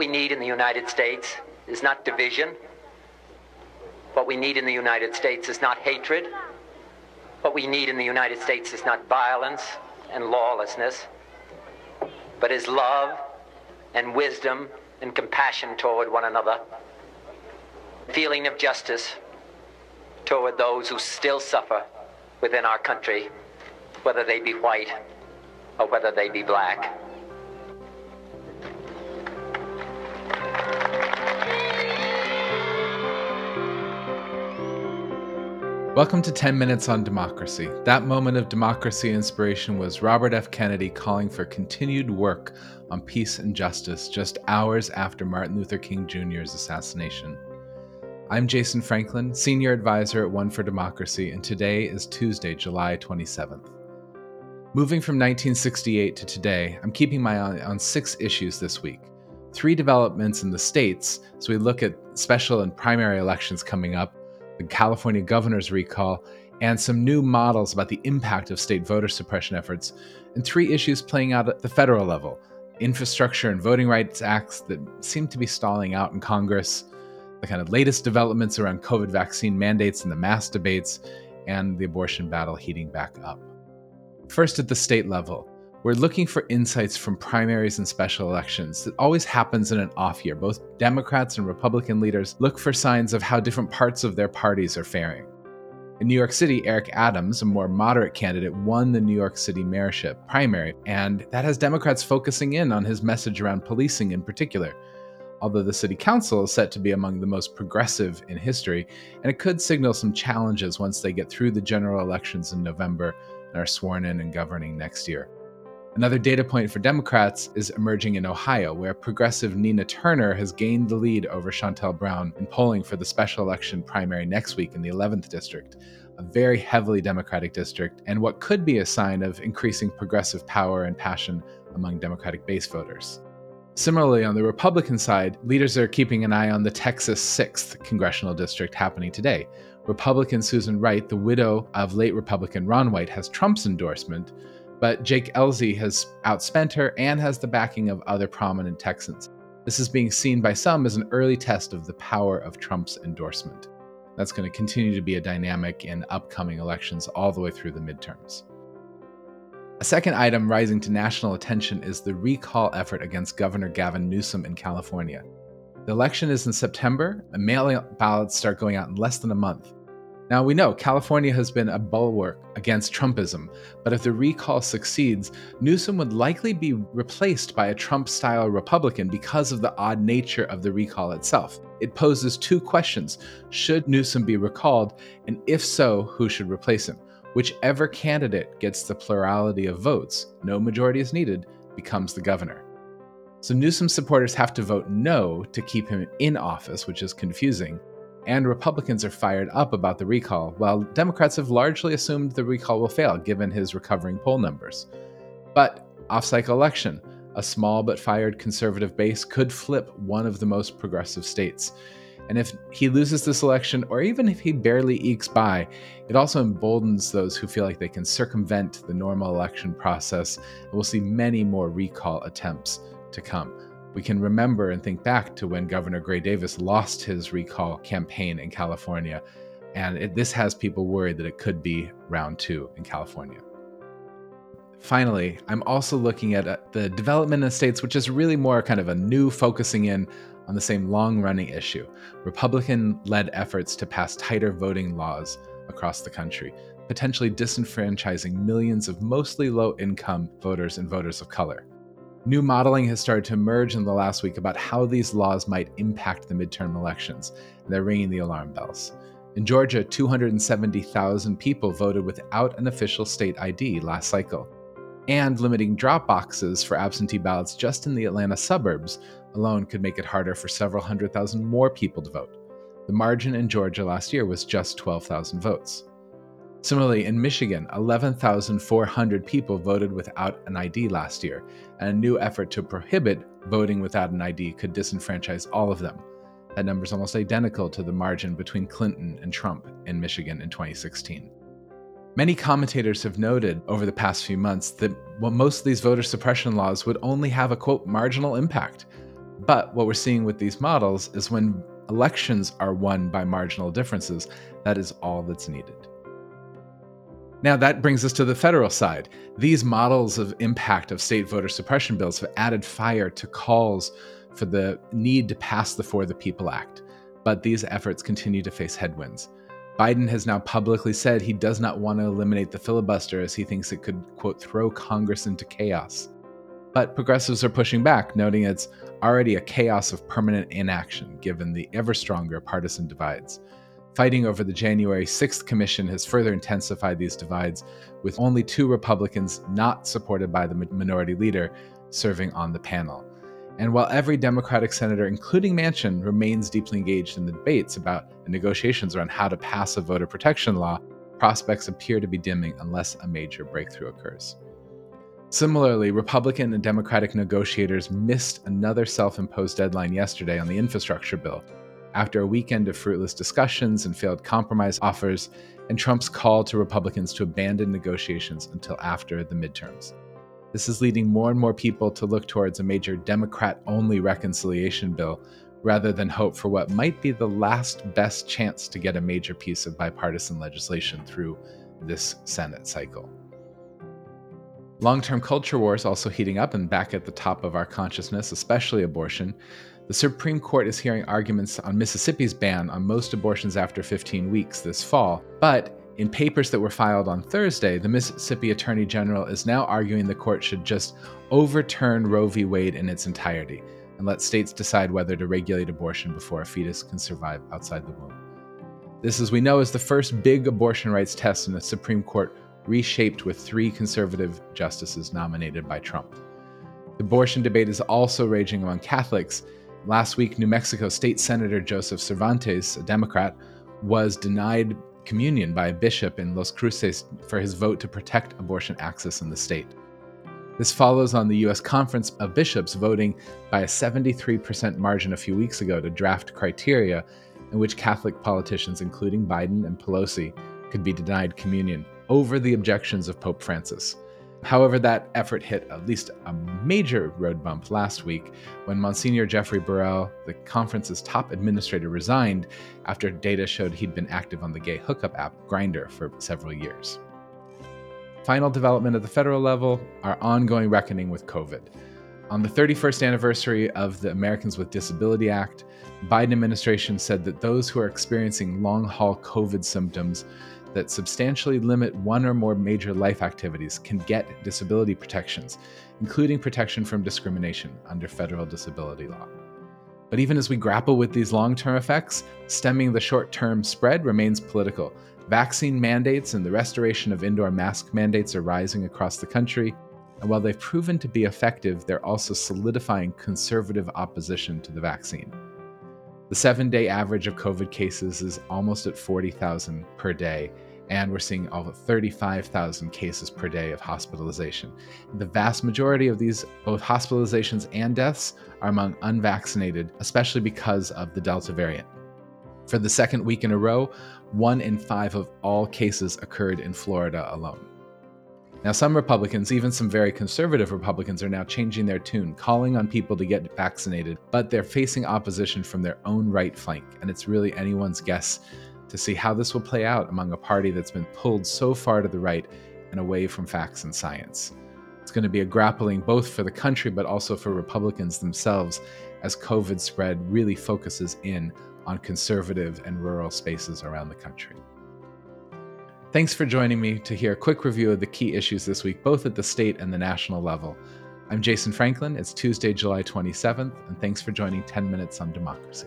we need in the United States is not division. What we need in the United States is not hatred. What we need in the United States is not violence and lawlessness, but is love and wisdom and compassion toward one another, feeling of justice toward those who still suffer within our country, whether they be white or whether they be black. Welcome to 10 Minutes on Democracy. That moment of democracy inspiration was Robert F. Kennedy calling for continued work on peace and justice just hours after Martin Luther King Jr.'s assassination. I'm Jason Franklin, Senior Advisor at One for Democracy, and today is Tuesday, July 27th. Moving from 1968 to today, I'm keeping my eye on six issues this week. Three developments in the states, so we look at special and primary elections coming up the California governor's recall, and some new models about the impact of state voter suppression efforts, and three issues playing out at the federal level infrastructure and voting rights acts that seem to be stalling out in Congress, the kind of latest developments around COVID vaccine mandates and the mass debates, and the abortion battle heating back up. First, at the state level, we're looking for insights from primaries and special elections. It always happens in an off year. Both Democrats and Republican leaders look for signs of how different parts of their parties are faring. In New York City, Eric Adams, a more moderate candidate, won the New York City mayorship primary, and that has Democrats focusing in on his message around policing in particular. Although the city council is set to be among the most progressive in history, and it could signal some challenges once they get through the general elections in November and are sworn in and governing next year. Another data point for Democrats is emerging in Ohio, where progressive Nina Turner has gained the lead over Shontel Brown in polling for the special election primary next week in the 11th district, a very heavily Democratic district, and what could be a sign of increasing progressive power and passion among Democratic base voters. Similarly, on the Republican side, leaders are keeping an eye on the Texas 6th congressional district happening today. Republican Susan Wright, the widow of late Republican Ron Wright, has Trump's endorsement, but Jake Ellzey has outspent her and has the backing of other prominent Texans. This is being seen by some as an early test of the power of Trump's endorsement. That's going to continue to be a dynamic in upcoming elections all the way through the midterms. A second item rising to national attention is the recall effort against Governor Gavin Newsom in California. The election is in September, and mail ballots start going out in less than a month. Now, we know California has been a bulwark against Trumpism, but if the recall succeeds, Newsom would likely be replaced by a Trump style Republican because of the odd nature of the recall itself. It poses two questions Should Newsom be recalled? And if so, who should replace him? Whichever candidate gets the plurality of votes, no majority is needed, becomes the governor. So Newsom supporters have to vote no to keep him in office, which is confusing and Republicans are fired up about the recall, while Democrats have largely assumed the recall will fail given his recovering poll numbers. But off cycle election, a small but fired conservative base could flip one of the most progressive states. And if he loses this election, or even if he barely ekes by, it also emboldens those who feel like they can circumvent the normal election process, and we'll see many more recall attempts to come we can remember and think back to when Governor Gray Davis lost his recall campaign in California. And it, this has people worried that it could be round two in California. Finally, I'm also looking at uh, the development in states, which is really more kind of a new focusing in on the same long running issue Republican led efforts to pass tighter voting laws across the country, potentially disenfranchising millions of mostly low income voters and voters of color. New modeling has started to emerge in the last week about how these laws might impact the midterm elections, and they're ringing the alarm bells. In Georgia, 270,000 people voted without an official state ID last cycle. And limiting drop boxes for absentee ballots just in the Atlanta suburbs alone could make it harder for several hundred thousand more people to vote. The margin in Georgia last year was just 12,000 votes. Similarly, in Michigan, 11,400 people voted without an ID last year, and a new effort to prohibit voting without an ID could disenfranchise all of them. That number is almost identical to the margin between Clinton and Trump in Michigan in 2016. Many commentators have noted over the past few months that most of these voter suppression laws would only have a quote marginal impact. But what we're seeing with these models is when elections are won by marginal differences, that is all that's needed. Now, that brings us to the federal side. These models of impact of state voter suppression bills have added fire to calls for the need to pass the For the People Act. But these efforts continue to face headwinds. Biden has now publicly said he does not want to eliminate the filibuster as he thinks it could, quote, throw Congress into chaos. But progressives are pushing back, noting it's already a chaos of permanent inaction given the ever stronger partisan divides. Fighting over the January 6th commission has further intensified these divides, with only two Republicans not supported by the minority leader serving on the panel. And while every Democratic senator, including Manchin, remains deeply engaged in the debates about the negotiations around how to pass a voter protection law, prospects appear to be dimming unless a major breakthrough occurs. Similarly, Republican and Democratic negotiators missed another self imposed deadline yesterday on the infrastructure bill, after a weekend of fruitless discussions and failed compromise offers, and Trump's call to Republicans to abandon negotiations until after the midterms. This is leading more and more people to look towards a major Democrat only reconciliation bill rather than hope for what might be the last best chance to get a major piece of bipartisan legislation through this Senate cycle. Long term culture wars also heating up and back at the top of our consciousness, especially abortion. The Supreme Court is hearing arguments on Mississippi's ban on most abortions after 15 weeks this fall, but in papers that were filed on Thursday, the Mississippi Attorney General is now arguing the court should just overturn Roe v. Wade in its entirety and let states decide whether to regulate abortion before a fetus can survive outside the womb. This, as we know, is the first big abortion rights test in the Supreme Court reshaped with three conservative justices nominated by Trump. The abortion debate is also raging among Catholics Last week, New Mexico State Senator Joseph Cervantes, a Democrat, was denied communion by a bishop in Los Cruces for his vote to protect abortion access in the state. This follows on the U.S. Conference of Bishops voting by a 73% margin a few weeks ago to draft criteria in which Catholic politicians, including Biden and Pelosi, could be denied communion over the objections of Pope Francis. However, that effort hit at least a major road bump last week when Monsignor Jeffrey Burrill, the conference's top administrator, resigned after data showed he'd been active on the gay hookup app Grindr for several years. Final development at the federal level our ongoing reckoning with COVID. On the 31st anniversary of the Americans with Disability Act, Biden administration said that those who are experiencing long-haul COVID symptoms that substantially limit one or more major life activities can get disability protections, including protection from discrimination under federal disability law. But even as we grapple with these long term effects, stemming the short term spread remains political. Vaccine mandates and the restoration of indoor mask mandates are rising across the country. And while they've proven to be effective, they're also solidifying conservative opposition to the vaccine. The seven day average of COVID cases is almost at 40,000 per day, and we're seeing over 35,000 cases per day of hospitalization. The vast majority of these, both hospitalizations and deaths, are among unvaccinated, especially because of the Delta variant. For the second week in a row, one in five of all cases occurred in Florida alone. Now, some Republicans, even some very conservative Republicans, are now changing their tune, calling on people to get vaccinated, but they're facing opposition from their own right flank, and it's really anyone's guess to see how this will play out among a party that's been pulled so far to the right and away from facts and science. It's going to be a grappling both for the country but also for Republicans themselves as COVID spread really focuses in on conservative and rural spaces around the country. Thanks for joining me to hear a quick review of the key issues this week, both at the state and the national level. I'm Jason Franklin. It's Tuesday, July 27th, and thanks for joining 10 Minutes on Democracy.